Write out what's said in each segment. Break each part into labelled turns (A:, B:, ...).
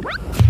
A: Woo!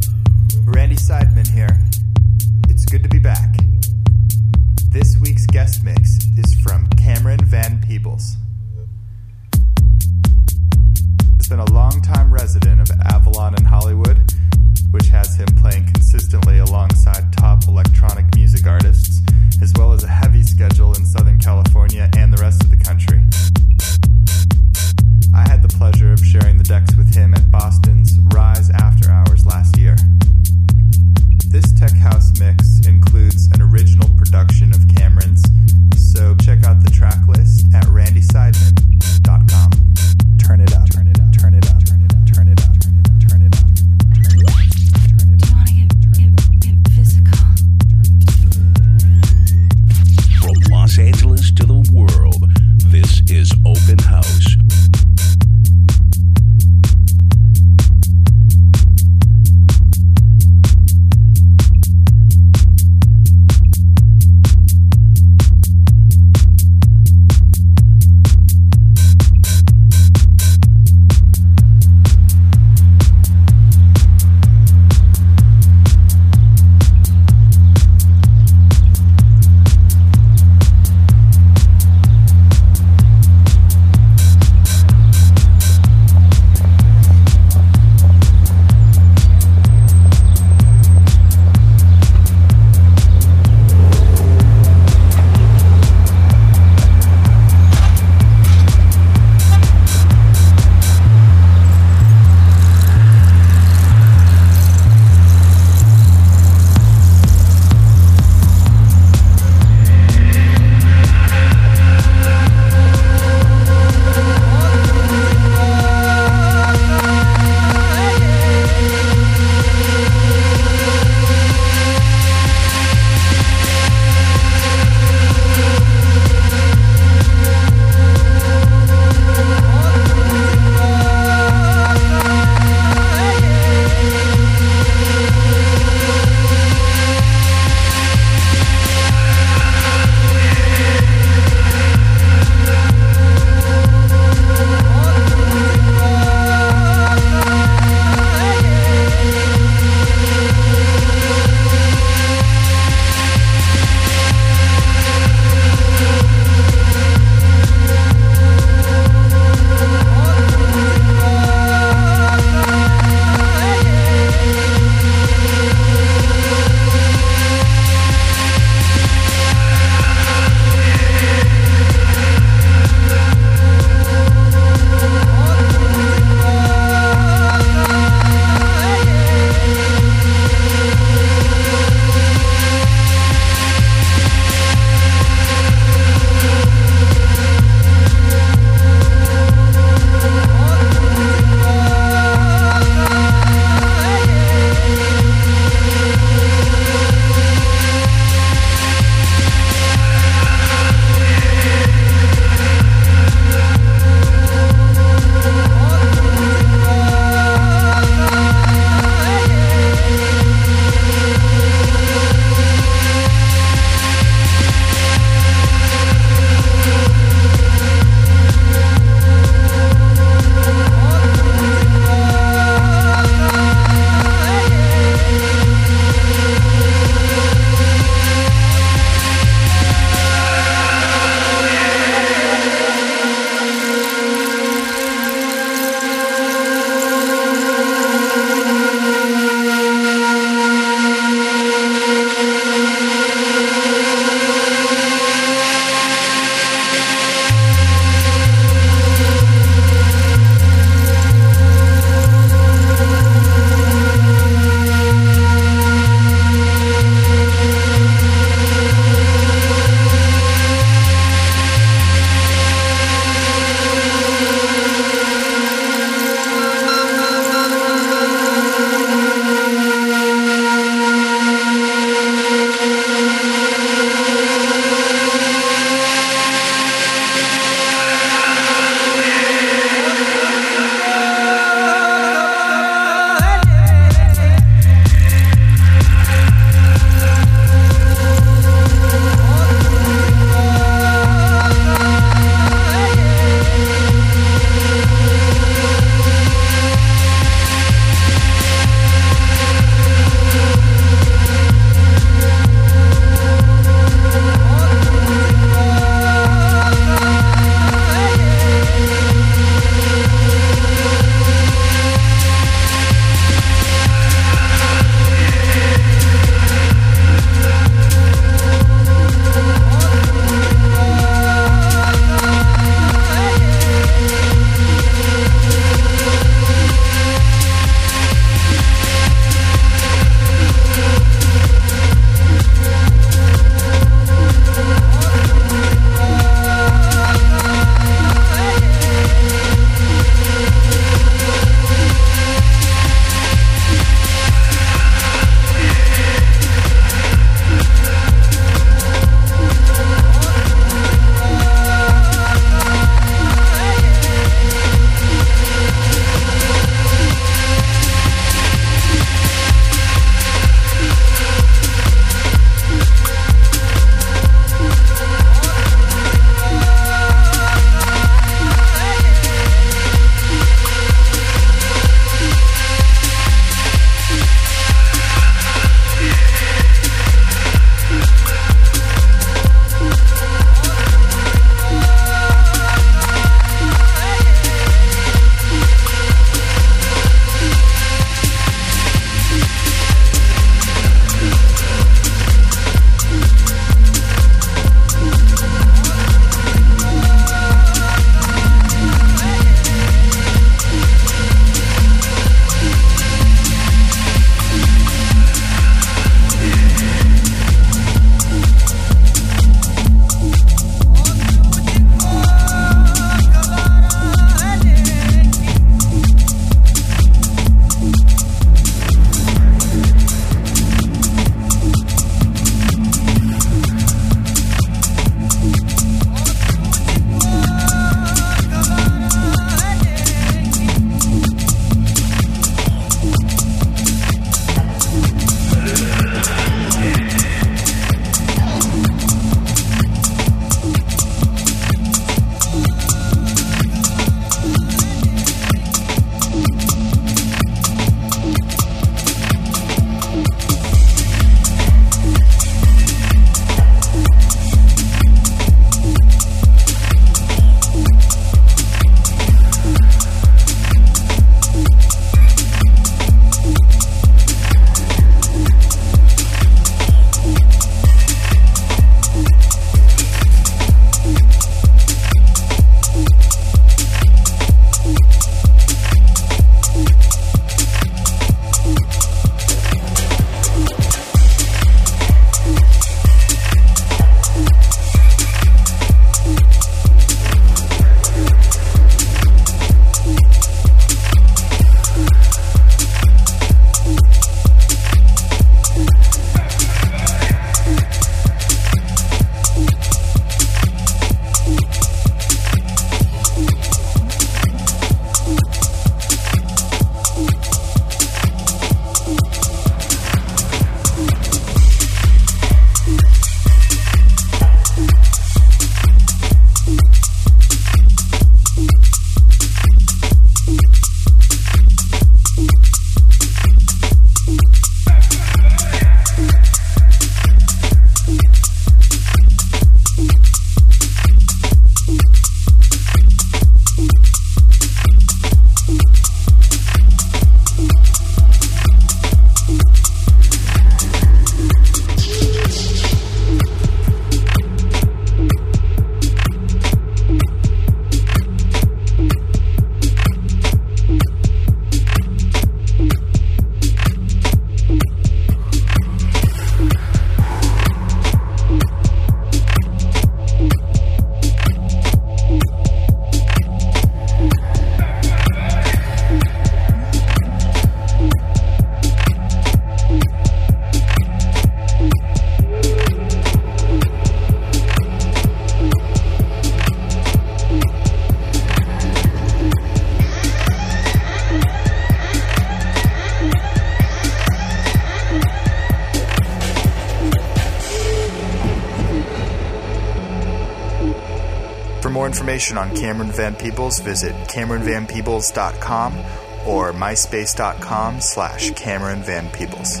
A: Information on Cameron Van Peebles, visit CameronVanPeebles.com or myspace.com slash Cameron Van Peebles.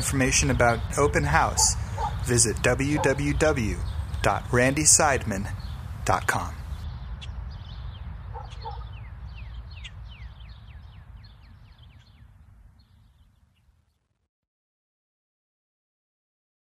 A: Information about Open House, visit www.randyseidman.com.